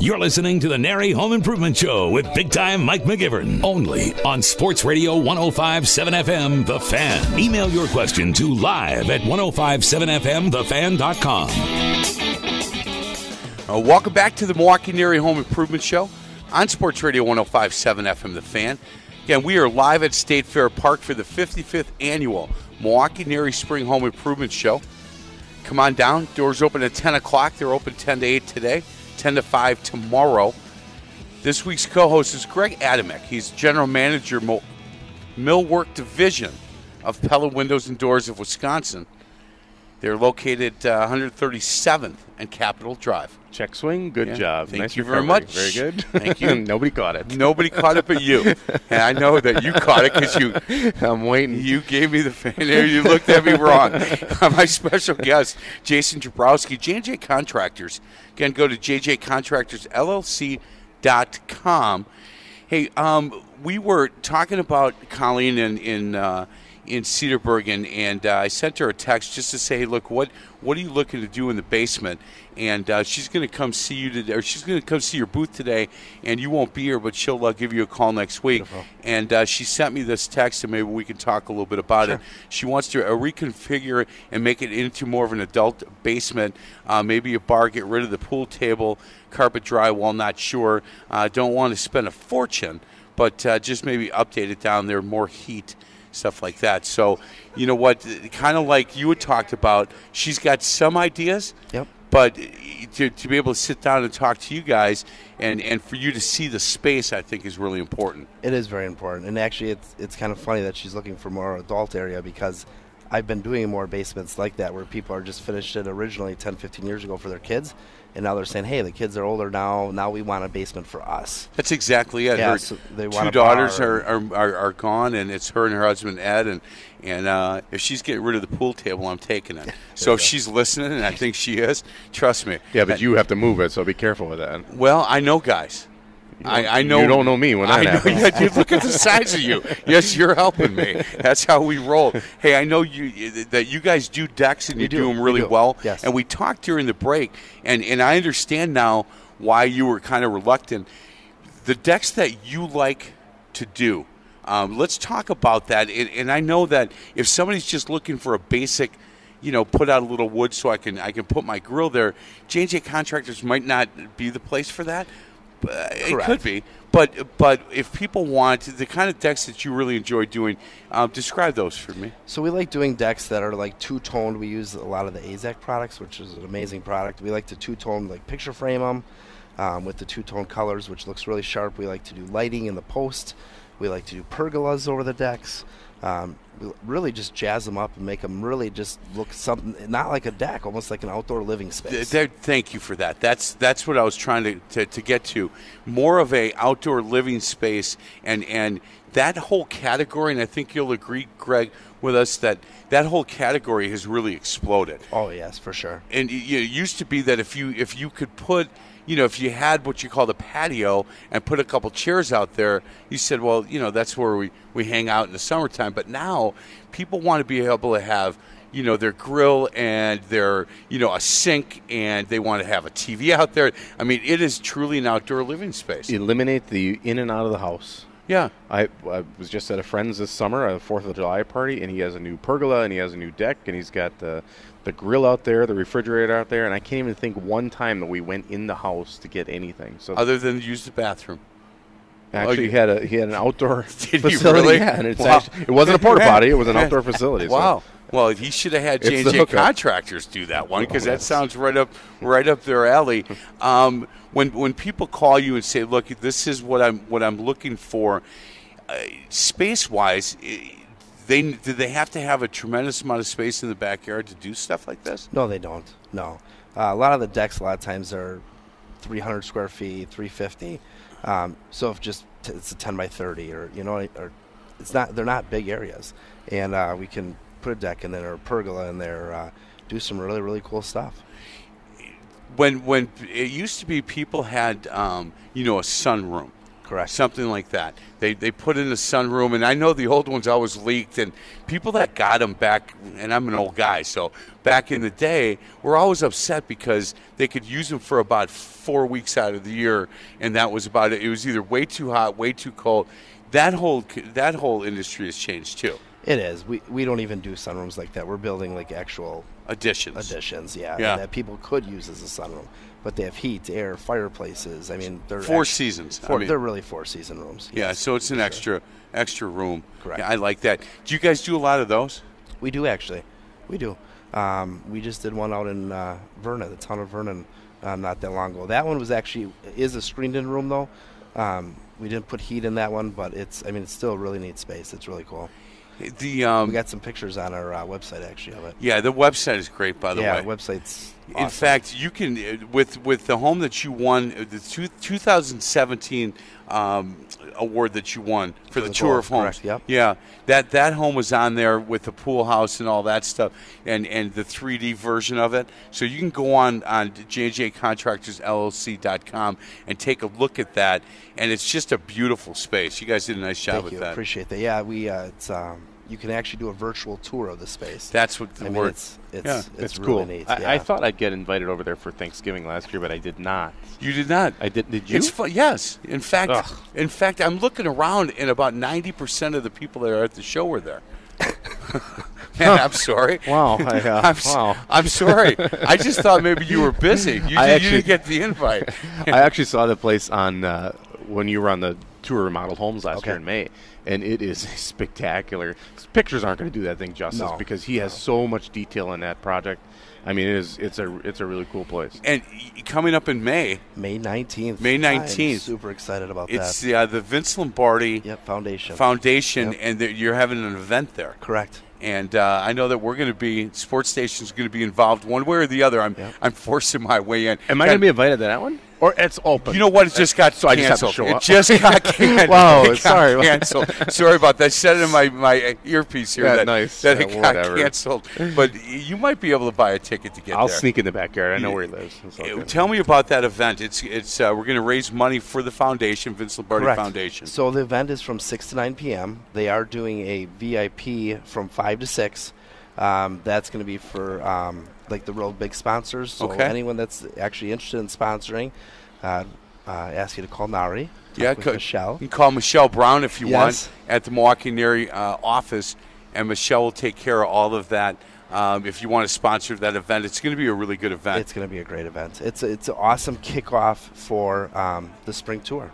Speaker 2: You're listening to the NARI Home Improvement Show with big time Mike McGivern. Only on Sports Radio 1057 FM, The Fan. Email your question to live at 1057FMTheFan.com.
Speaker 3: Uh, welcome back to the Milwaukee Area Home Improvement Show on Sports Radio 1057 FM The Fan. Again, we are live at State Fair Park for the 55th annual Milwaukee NARI Spring Home Improvement Show. Come on down. Doors open at 10 o'clock. They're open 10 to 8 today, 10 to 5 tomorrow. This week's co host is Greg Adamek. He's General Manager, Millwork Division of Pella Windows and Doors of Wisconsin. They're located uh, 137th and Capitol Drive.
Speaker 4: Check swing, good
Speaker 3: Yeah.
Speaker 4: job.
Speaker 3: Thank
Speaker 4: nice
Speaker 3: you very much.
Speaker 4: Very good.
Speaker 3: Thank you.
Speaker 4: Nobody caught it.
Speaker 3: Nobody caught it but you. And I know that you caught it because you
Speaker 4: I'm waiting.
Speaker 3: you gave me the fan there. You looked at me wrong. My special guest, Jason Jabrowski, J&J Contractors. Again, go to jjcontractorsllc.com. Hey, um, we were talking about Colleen in in uh, in Cedarburg, and, and uh, I sent her a text just to say, hey, look, what what are you looking to do in the basement? And uh, she's going to come see you today, or she's going to come see your booth today, and you won't be here, but she'll uh, give you a call next week. And uh, she sent me this text, and maybe we can talk a little bit about it. She wants to uh, reconfigure it and make it into more of an adult basement, uh, maybe a bar, get rid of the pool table, carpet drywall, not sure. Uh, don't want to spend a fortune, but uh, just maybe update it down there, more heat stuff like that. So, you know what? Kind of like you had talked about, she's got some ideas.
Speaker 5: Yep.
Speaker 3: But to, to be able to sit down and talk to you guys and, and for you to see the space, I think is really important.
Speaker 5: It is very important, and actually, it's it's kind of funny that she's looking for more adult area because I've been doing more basements like that where people are just finished it originally 10, 15 years ago for their kids, and now they're saying, "Hey, the kids are older now. Now we want a basement for us."
Speaker 3: That's exactly it.
Speaker 5: Yeah,
Speaker 3: her
Speaker 5: so they
Speaker 3: two
Speaker 5: want
Speaker 3: daughters are, are, are, are gone, and it's her and her husband Ed. And and uh, if she's getting rid of the pool table, I'm taking it. So if she's listening, and I think she is, trust me.
Speaker 4: yeah, but you have to move it, so be careful with that.
Speaker 3: Well, I know guys. I, I know
Speaker 4: you don't know me when
Speaker 3: I know, look at the size of you. Yes, you're helping me. That's how we roll. Hey, I know you that you guys do decks and
Speaker 5: We
Speaker 3: you do,
Speaker 5: do,
Speaker 3: them
Speaker 5: we
Speaker 3: really
Speaker 5: do.
Speaker 3: well.
Speaker 5: Yes.
Speaker 3: And we talked during the break, and and I understand now why you were kind of reluctant. The decks that you like to do. Um, let's talk about that. And, and I know that if somebody's just looking for a basic, you know, put out a little wood so I can I can put my grill there, J&J Contractors might not be the place for that. Uh, it could be, but but if people want the kind of decks that you really enjoy doing, um, describe those for me.
Speaker 5: So we like doing decks that are like two toned. We use a lot of the AZEK products, which is an amazing product. We like to two tone, like picture frame them um, with the two tone colors, which looks really sharp. We like to do lighting in the post. We like to do pergolas over the decks. Um, really just jazz them up and make them really just look something not like a deck, almost like an outdoor living space.
Speaker 3: there- thank you for that. That's that's what I was trying to, to, to get to. More of a outdoor living space, and and that whole category. And I think you'll agree, Greg, with us that that whole category has really exploded.
Speaker 5: oh yes, for sure.
Speaker 3: and it, it used to be that if you if you could put you know if you had what you call the patio and put a couple chairs out there you said well you know that's where we we hang out in the summertime but now people want to be able to have you know their grill and their you know a sink and they want to have a TV out there i mean it is truly an outdoor living space
Speaker 4: Eliminate the in and out of the house.
Speaker 3: Yeah
Speaker 4: I, I was just at a friend's this summer, a Fourth of July party, and he has a new pergola and he has a new deck, and he's got the the grill out there, the refrigerator out there, and I can't even think one time that we went in the house to get anything. So
Speaker 3: other than use the bathroom
Speaker 4: Actually,
Speaker 3: you-
Speaker 4: he had a he had an outdoor
Speaker 3: Did
Speaker 4: facility.
Speaker 3: really?
Speaker 4: Yeah, and it's
Speaker 3: Wow.
Speaker 4: actually, it wasn't a porta potty; it was an outdoor facility. so-
Speaker 3: Wow. Well, he should have had
Speaker 4: It's
Speaker 3: J and J contractors do that one because that
Speaker 4: yes.
Speaker 3: sounds right up right up their alley. Um, when when people call you and say, "Look, this is what I'm what I'm looking for," uh, space wise, they do they have to have a tremendous amount of space in the backyard to do stuff like this?
Speaker 5: No, they don't. No, uh, a lot of the decks a lot of times are 300 square feet, 350. Um, so if just t- it's a 10 by 30, or you know, or it's not. They're not big areas, and uh, we can put a deck in there or a pergola in there, uh, do some really really cool stuff.
Speaker 3: When when it used to be, people had um, you know a sunroom.
Speaker 5: Correct.
Speaker 3: something like that. They they put in a sunroom, and I know the old ones always leaked. And people that got them back, and I'm an old guy, so back in the day, were always upset because they could use them for about four weeks out of the year, and that was about it. It was either way too hot, way too cold. That whole that whole industry has changed too.
Speaker 5: It is. We we don't even do sunrooms like that. We're building like actual
Speaker 3: Additions.
Speaker 5: additions, yeah,
Speaker 3: Yeah.
Speaker 5: that people could use as a sunroom. But they have heat, air, fireplaces. I mean, they're
Speaker 3: Four seasons. I
Speaker 5: Four,
Speaker 3: mean-
Speaker 5: they're really four season rooms.
Speaker 3: Yeah, so it's an
Speaker 5: sure.
Speaker 3: extra extra room.
Speaker 5: Correct.
Speaker 3: Yeah, I like that. Do you guys do a lot of those?
Speaker 5: We do actually. We do. Um, we just did one out in uh, Vernon, the town of Vernon, um, not that long ago. That one was actually is a screened-in room though. Um, we didn't put heat in that one, but it's I mean it's still a really neat space. It's really cool.
Speaker 3: The um,
Speaker 5: We got some pictures on our uh, website actually of it.
Speaker 3: yeah, the website is great by the
Speaker 5: yeah,
Speaker 3: way.
Speaker 5: website's.
Speaker 3: In fact, you can uh, with with the home that you won, uh, the two, 2017 um, award that you won for, the,
Speaker 5: the
Speaker 3: tour of homes.
Speaker 5: correct, yep.
Speaker 3: Yeah, that that home was on there with the pool house and all that stuff, and and the 3D version of it. So you can go on on JJContractorsLLC.com and take a look at that, and it's just a beautiful space. You guys did a nice job
Speaker 5: Thank
Speaker 3: with
Speaker 5: you.
Speaker 3: that.
Speaker 5: Appreciate that. Yeah, we uh, it's um, you can actually do a virtual tour of the space.
Speaker 3: That's what the
Speaker 5: I mean, it's it's
Speaker 3: Yeah,
Speaker 5: it's,
Speaker 4: It's
Speaker 5: really
Speaker 4: cool.
Speaker 5: neat.
Speaker 4: I,
Speaker 5: yeah.
Speaker 4: I thought I'd get invited over there for Thanksgiving last year, but I did not.
Speaker 3: You did not.
Speaker 4: I did. Did you?
Speaker 3: It's fun. Yes. In fact,
Speaker 4: Ugh.
Speaker 3: in fact, I'm looking around, and about 90 percent of the people that are at the show were there. Man, I'm sorry.
Speaker 4: Wow, I, uh,
Speaker 3: I'm,
Speaker 4: wow.
Speaker 3: I'm sorry. I just thought maybe you were busy. You,
Speaker 4: I
Speaker 3: did, you
Speaker 4: actually-
Speaker 3: didn't get the invite.
Speaker 4: I actually saw the place on uh, when you were on the tour remodeled homes last
Speaker 5: Okay.
Speaker 4: year in May, and it is spectacular. Pictures aren't going to do that thing justice
Speaker 5: No.
Speaker 4: because he has so much detail in that project. I mean, it is it's a it's a really cool place.
Speaker 3: And coming up in May,
Speaker 5: May nineteenth.
Speaker 3: May 19th.
Speaker 5: Super excited about
Speaker 3: it's
Speaker 5: that.
Speaker 3: the, uh, the Vince Lombardi
Speaker 5: Yep, foundation.
Speaker 3: Foundation,
Speaker 5: Yep.
Speaker 3: and you're having an event there.
Speaker 5: Correct.
Speaker 3: And uh, I know that we're going to be sports stations going to be involved one way or the other. I'm
Speaker 5: Yep.
Speaker 3: I'm forcing my way in.
Speaker 4: Am I going to be invited to that one? Or it's open?
Speaker 3: You know what? It just got
Speaker 4: So I just have to
Speaker 3: canceled.
Speaker 4: show
Speaker 3: it just got canceled.
Speaker 4: Wow,
Speaker 3: It got
Speaker 4: sorry.
Speaker 3: canceled. sorry about that. I said it in my, my earpiece here
Speaker 4: Yeah,
Speaker 3: that,
Speaker 4: nice.
Speaker 3: that
Speaker 4: Yeah,
Speaker 3: it got
Speaker 4: whatever.
Speaker 3: canceled. But you might be able to buy a ticket to get there.
Speaker 4: I'll sneak in the backyard. I know where he lives. It's all good.
Speaker 3: Tell me about that event. It's it's uh, we're going to raise money for the foundation, Vince Lombardi
Speaker 5: Correct.
Speaker 3: Foundation.
Speaker 5: So the event is from 6 to 9 p.m. They are doing a VIP from 5 to 6. Um, that's going to be for um, like the real big sponsors. So
Speaker 3: Okay.
Speaker 5: anyone that's actually interested in sponsoring, uh, uh, ask you to call NARI.
Speaker 3: yeah,
Speaker 5: Michelle.
Speaker 3: You can call Michelle Brown if you
Speaker 5: Yes.
Speaker 3: want at the Milwaukee NARI uh, office, and Michelle will take care of all of that. Um, if you want to sponsor that event, it's going to be a really good event.
Speaker 5: It's going to be a great event. It's it's an awesome kickoff for um, the spring tour.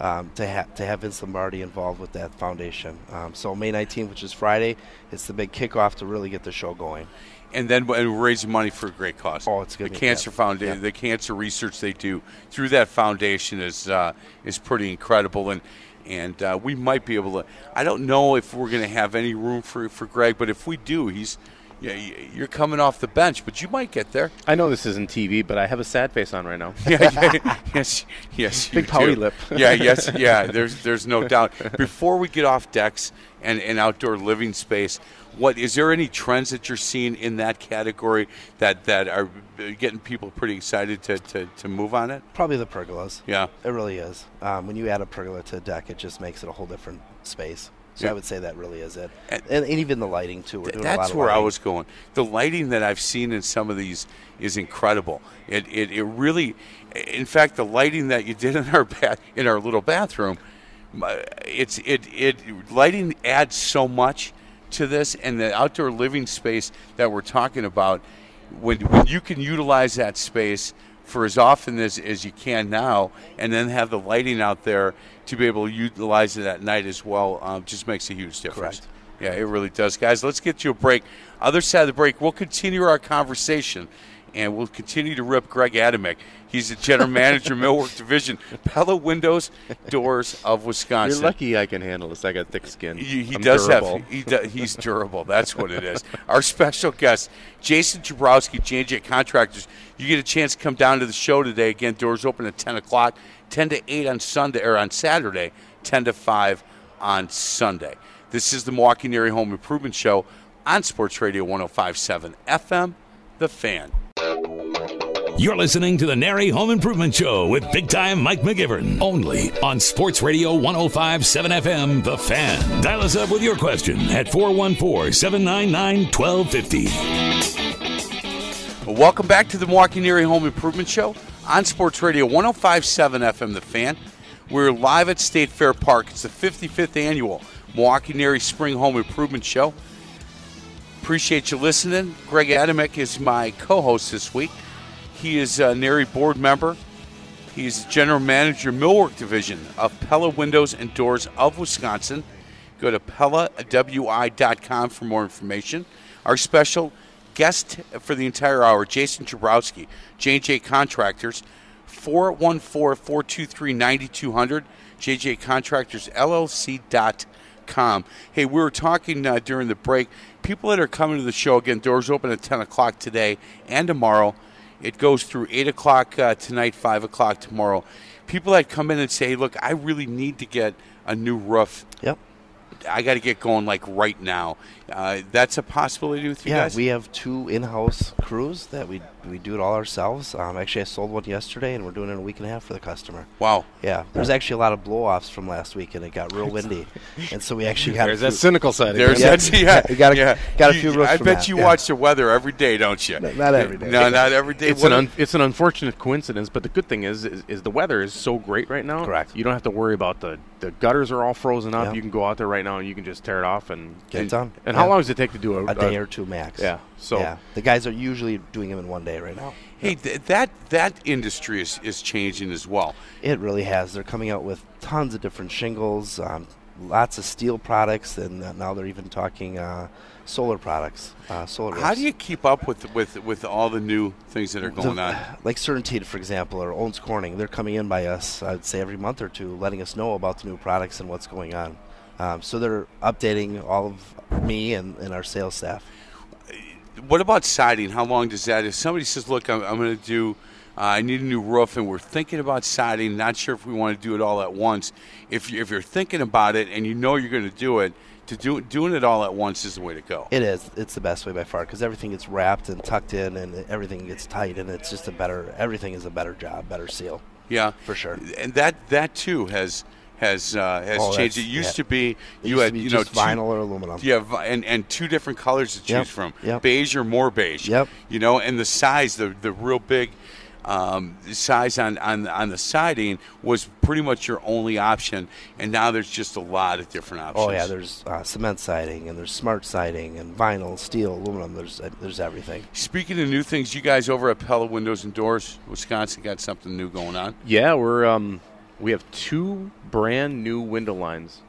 Speaker 5: Um, to have to have Vince Lombardi involved with that foundation. Um, so May 19th, which is Friday, it's the big kickoff to really get the show going.
Speaker 3: And then and raising money for a great cause.
Speaker 5: Oh, it's gonna
Speaker 3: the cancer
Speaker 5: yeah.
Speaker 3: foundation,
Speaker 5: Yeah.
Speaker 3: the cancer research they do through that foundation is uh, is pretty incredible, and and uh, we might be able to. I don't know if we're going to have any room for for Greg, but if we do, he's. Yeah, you're coming off the bench, but you might get there.
Speaker 4: I know this isn't TV, but I have a sad face on right now.
Speaker 3: yeah, yeah, yes, yes.
Speaker 4: Big pouty lip.
Speaker 3: yeah, yes, yeah. There's, there's no doubt. Before we get off decks and, and outdoor living space, what is there any trends that you're seeing in that category that, that are getting people pretty excited to, to, to move on it?
Speaker 5: Probably the pergolas.
Speaker 3: Yeah.
Speaker 5: It really is. Um, when you add a pergola to a deck, it just makes it a whole different space. So
Speaker 3: Yeah.
Speaker 5: I would say that really is it.
Speaker 3: And-
Speaker 5: And, and even the lighting too. We're
Speaker 3: Th-
Speaker 5: doing a lot
Speaker 3: That's where I was going. The lighting that I've seen in some of these is incredible. It, it, it really, in fact, the lighting that you did in our bath, in our little bathroom, it's it it lighting adds so much to this, and the outdoor living space that we're talking about. When, when you can utilize that space for as often as, as you can now, and then have the lighting out there to be able to utilize it at night as well. Um, just makes a huge difference.
Speaker 5: Correct.
Speaker 3: Yeah, it really does, guys. Let's get to a break. Other side of the break, we'll continue our conversation, and we'll continue to rip Greg Adamek. He's the general manager, Millwork Division, Pella Windows, Doors of Wisconsin.
Speaker 4: You're lucky I can handle this. I got thick skin.
Speaker 3: He, he does
Speaker 4: durable.
Speaker 3: have. He do, he's durable. That's what it is. Our special guest, Jason Jabrowski, J&J Contractors. You get a chance to come down to the show today. Again, doors open at 10 o'clock, 10 to 8 on Sunday or on Saturday, 10 to 5 on Sunday. This is the Milwaukee NARI Home Improvement Show on Sports Radio 105.7 FM, The Fan.
Speaker 2: You're listening to the NARI Home Improvement Show with big time Mike McGivern. Only on Sports Radio 1057 FM, The Fan. Dial us up with your question at 414 799 1250.
Speaker 3: Welcome back to the Milwaukee NARI Home Improvement Show on Sports Radio 1057 FM The Fan. We're live at State Fair Park. It's the 55th annual Milwaukee NARI Spring Home Improvement Show. Appreciate you listening. Greg Adamek is my co host this week. He is a NARI board member. He's general manager, Millwork Division of Pella Windows and Doors of Wisconsin. Go to PellaWI.com for more information. Our special guest for the entire hour, Jason Jabrowski, J&J Contractors, 414-423-9200, jjcontractorsllc.com. Hey, we were talking uh, during the break. People that are coming to the show, again, doors open at 10 o'clock today and tomorrow. It goes through 8 o'clock uh, tonight, 5 o'clock tomorrow. People that come in and say, look, I really need to get a new roof.
Speaker 5: Yep.
Speaker 3: I got to get going like right now. Uh, that's a possibility with you
Speaker 5: Yeah,
Speaker 3: guys?
Speaker 5: we have two in-house crews that we we do it all ourselves. Um, actually, I sold one yesterday, and we're doing it in a week and a half for the customer.
Speaker 3: wow.
Speaker 5: Yeah, there's actually a lot of blow-offs from last week, and it got real windy, and so we actually got
Speaker 4: There's
Speaker 5: a
Speaker 4: that
Speaker 5: few-
Speaker 4: cynical side.
Speaker 3: There's
Speaker 4: again.
Speaker 3: that. Yeah,
Speaker 5: You gotta-
Speaker 3: yeah.
Speaker 5: got a few roofs
Speaker 3: I bet
Speaker 5: that,
Speaker 3: you
Speaker 5: yeah.
Speaker 3: watch the weather every day, don't you?
Speaker 5: No, not every day.
Speaker 3: No, not every day.
Speaker 4: It's
Speaker 3: What
Speaker 4: an un, it's an unfortunate coincidence, but the good thing is, is is the weather is so great right now.
Speaker 5: Correct.
Speaker 4: You don't have to worry about the the gutters are all frozen up.
Speaker 5: Yeah.
Speaker 4: You can go out there right now and you can just tear it off and
Speaker 5: Get it done.
Speaker 4: And
Speaker 5: Yeah.
Speaker 4: How long does it take to do a,
Speaker 5: a day or two max.
Speaker 4: Yeah. So
Speaker 5: yeah, the guys are usually doing them in one day right now.
Speaker 3: hey, th- that that industry is, is changing as well.
Speaker 5: It really has. They're coming out with tons of different shingles, um, lots of steel products, and uh, now they're even talking uh, solar products. Uh, solar.
Speaker 3: How do you keep up with with with all the new things that are going
Speaker 5: The-
Speaker 3: on?
Speaker 5: Like CertainTeed, for example, or Owens Corning, they're coming in by us, I'd say every month or two, letting us know about the new products and what's going on. Um, so they're updating all of me and, and our sales staff.
Speaker 3: What about siding? How long does that? If somebody says, "Look, I'm, I'm going to do, uh, I need a new roof," and we're thinking about siding, not sure if we want to do it all at once. If you, if you're thinking about it and you know you're going to do it, to do doing it all at once is the way to go.
Speaker 5: It is. It's the best way by far because everything gets wrapped and tucked in and everything gets tight and it's just a better, everything is a better job, better seal.
Speaker 3: Yeah,
Speaker 5: For sure.
Speaker 3: And that that too has has uh, has
Speaker 5: Oh,
Speaker 3: changed. It used
Speaker 5: yeah.
Speaker 3: to be you had you know
Speaker 5: just
Speaker 3: two-
Speaker 5: vinyl or aluminum.
Speaker 3: Yeah, and and two different colors to choose
Speaker 5: Yep,
Speaker 3: from.
Speaker 5: yep.
Speaker 3: Beige or more beige.
Speaker 5: Yep.
Speaker 3: You know, and the size, the the real big um, size on, on on the siding was pretty much your only option, and now there's just a lot of different options.
Speaker 5: Oh yeah, there's uh, cement siding and there's smart siding and vinyl, steel, aluminum. There's uh, there's everything.
Speaker 3: Speaking of new things, you guys over at Pella Windows and Doors, Wisconsin, got something new going on.
Speaker 4: Yeah, we're um, we have two brand new window lines,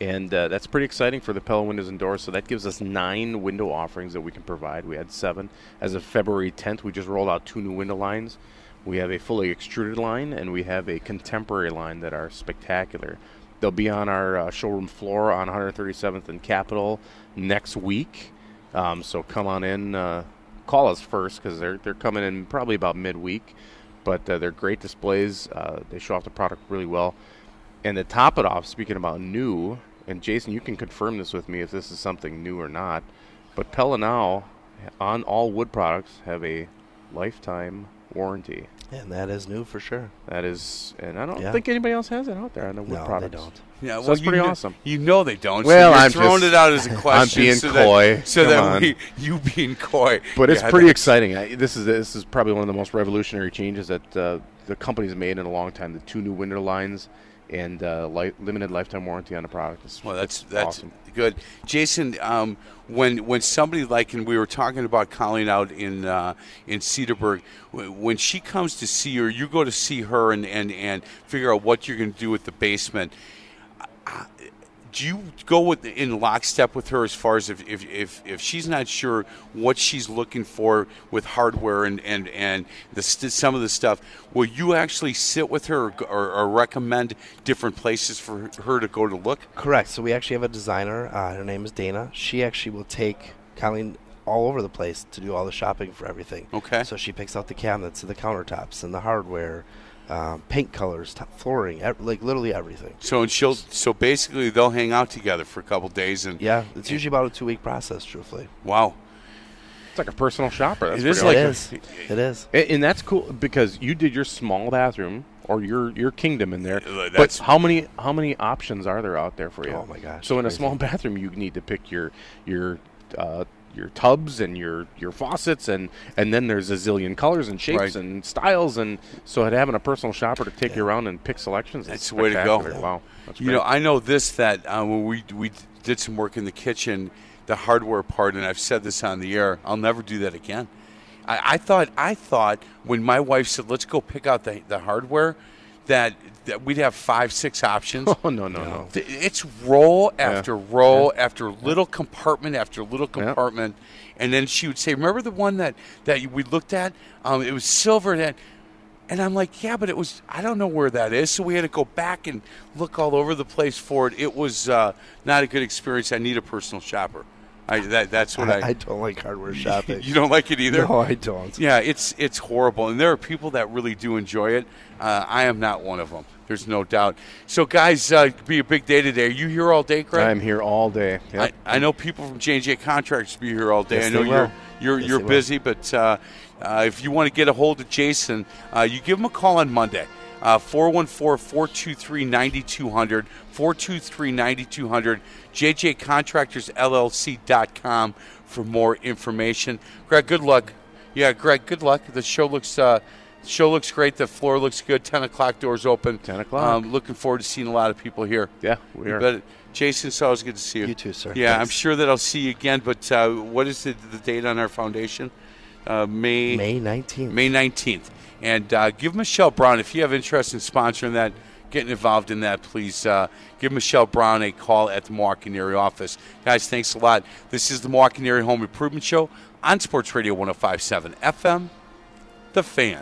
Speaker 4: and uh, that's pretty exciting for the Pella windows and doors. So that gives us nine window offerings that we can provide. We had seven as of February 10th. We just rolled out two new window lines. We have a fully extruded line, and we have a contemporary line that are spectacular. They'll be on our uh, showroom floor on 137th and Capitol next week. Um, so come on in, uh, call us first because they're they're coming in probably about midweek. But uh, they're great displays. Uh, they show off the product really well. And to top it off, speaking about new, and Jason, you can confirm this with me if this is something new or not. But Pella now, on all wood products, have a lifetime warranty.
Speaker 5: And that is new for sure.
Speaker 4: That is, and I don't
Speaker 5: Yeah.
Speaker 4: think anybody else has it out there on the wood
Speaker 5: No,
Speaker 4: products.
Speaker 5: they don't.
Speaker 3: Yeah,
Speaker 4: So that's pretty
Speaker 3: kn-
Speaker 4: awesome.
Speaker 3: You know they don't.
Speaker 4: Well,
Speaker 3: so you're
Speaker 4: I'm
Speaker 3: throwing
Speaker 4: just-
Speaker 3: it out as a question.
Speaker 4: I'm being
Speaker 3: so
Speaker 4: coy.
Speaker 3: That, so
Speaker 4: Come
Speaker 3: that
Speaker 4: on.
Speaker 3: we, you being coy.
Speaker 4: But it's
Speaker 3: Yeah,
Speaker 4: pretty
Speaker 3: that's-
Speaker 4: exciting. I, this is this is probably one of the most revolutionary changes that uh, the company's made in a long time. The two new window lines and uh, li- limited lifetime warranty on the product. It's,
Speaker 3: Well, that's that's
Speaker 4: awesome.
Speaker 3: good, Jason. Um, when when somebody like and we were talking about Colleen out in uh, in Cedarburg, w- when she comes to see you, or you go to see her and and and figure out what you're going to do with the basement. Do you go with in lockstep with her as far as if, if, if, if she's not sure what she's looking for with hardware and, and, and the st- some of the stuff? Will you actually sit with her or, or, or recommend different places for her to go to look?
Speaker 5: Correct. So we actually have a designer. Uh, her name is Dana. She actually will take Colleen all over the place to do all the shopping for everything.
Speaker 3: Okay.
Speaker 5: So she picks out the cabinets and the countertops and the hardware, um, paint colors, top flooring, ev- like literally everything.
Speaker 3: So and she'll so basically they'll hang out together for a couple days and
Speaker 5: Yeah, it's usually about a two-week process, truthfully.
Speaker 3: wow.
Speaker 4: It's like a personal shopper. That's
Speaker 3: It is
Speaker 4: pretty
Speaker 3: like
Speaker 4: awesome.
Speaker 3: a-
Speaker 5: it is. It is.
Speaker 4: And, and that's cool because you did your small bathroom or your your kingdom in there.
Speaker 3: Uh,
Speaker 4: But how many how many options are there out there for you?
Speaker 5: Oh my gosh,
Speaker 4: So in a small bathroom, you need to pick your your uh, your tubs and your your faucets and and then there's a zillion colors and shapes
Speaker 3: Right.
Speaker 4: and styles and so having a personal shopper to take you around and pick selections.
Speaker 3: That's the way to go.
Speaker 4: Wow, that's
Speaker 3: You know, I know this that uh, when we we did some work in the kitchen, the hardware part, and I've said this on the air. I'll never do that again. I, I thought I thought when my wife said, "Let's go pick out the the hardware," that we'd have five six options.
Speaker 4: oh no no no.
Speaker 3: It's row after row after little compartment after little compartment, and then she would say, "Remember the one that that we looked at? Um, it was silver." That, and I'm like, "Yeah, but it was. I don't know where that is." So we had to go back and look all over the place for it. It was uh, not a good experience. I need a personal shopper. I, that, that's what I.
Speaker 5: I, I don't like hardware shopping.
Speaker 3: you don't like it either.
Speaker 5: No, I don't.
Speaker 3: Yeah, it's it's horrible, and there are people that really do enjoy it. Uh, I am not one of them. There's no doubt. So, guys, uh, be a big day today. Are you here all day, Greg?
Speaker 4: I'm here all day. Yep.
Speaker 3: I, I know people from J and J Contractors be here all day.
Speaker 5: Yes,
Speaker 3: I know you're you're
Speaker 5: Yes,
Speaker 3: you're
Speaker 5: they will.
Speaker 3: busy, but uh, uh, if you want to get a hold of Jason, uh, you give him a call on Monday. Uh, 414-423-9200, 423-9200, jjcontractorsllc.com for more information. Greg, good luck. Yeah, Greg, good luck. The show looks uh, show looks great. The floor looks good. 10 o'clock doors open.
Speaker 4: 10 o'clock.
Speaker 3: Um, looking forward to seeing a lot of people here.
Speaker 4: Yeah, we are.
Speaker 3: bet. Jason, it's always good to see you.
Speaker 5: You too, sir.
Speaker 3: Yeah, I'm sure that I'll see you again. But uh, what is the, the date on our foundation? Uh, May
Speaker 5: May 19th.
Speaker 3: May 19th. And uh, give Michelle Brown if you have interest in sponsoring that, getting involved in that. Please uh, give Michelle Brown a call at the area office. Guys, thanks a lot. This is the area Home Improvement Show on Sports Radio 105.7 FM. The Fan.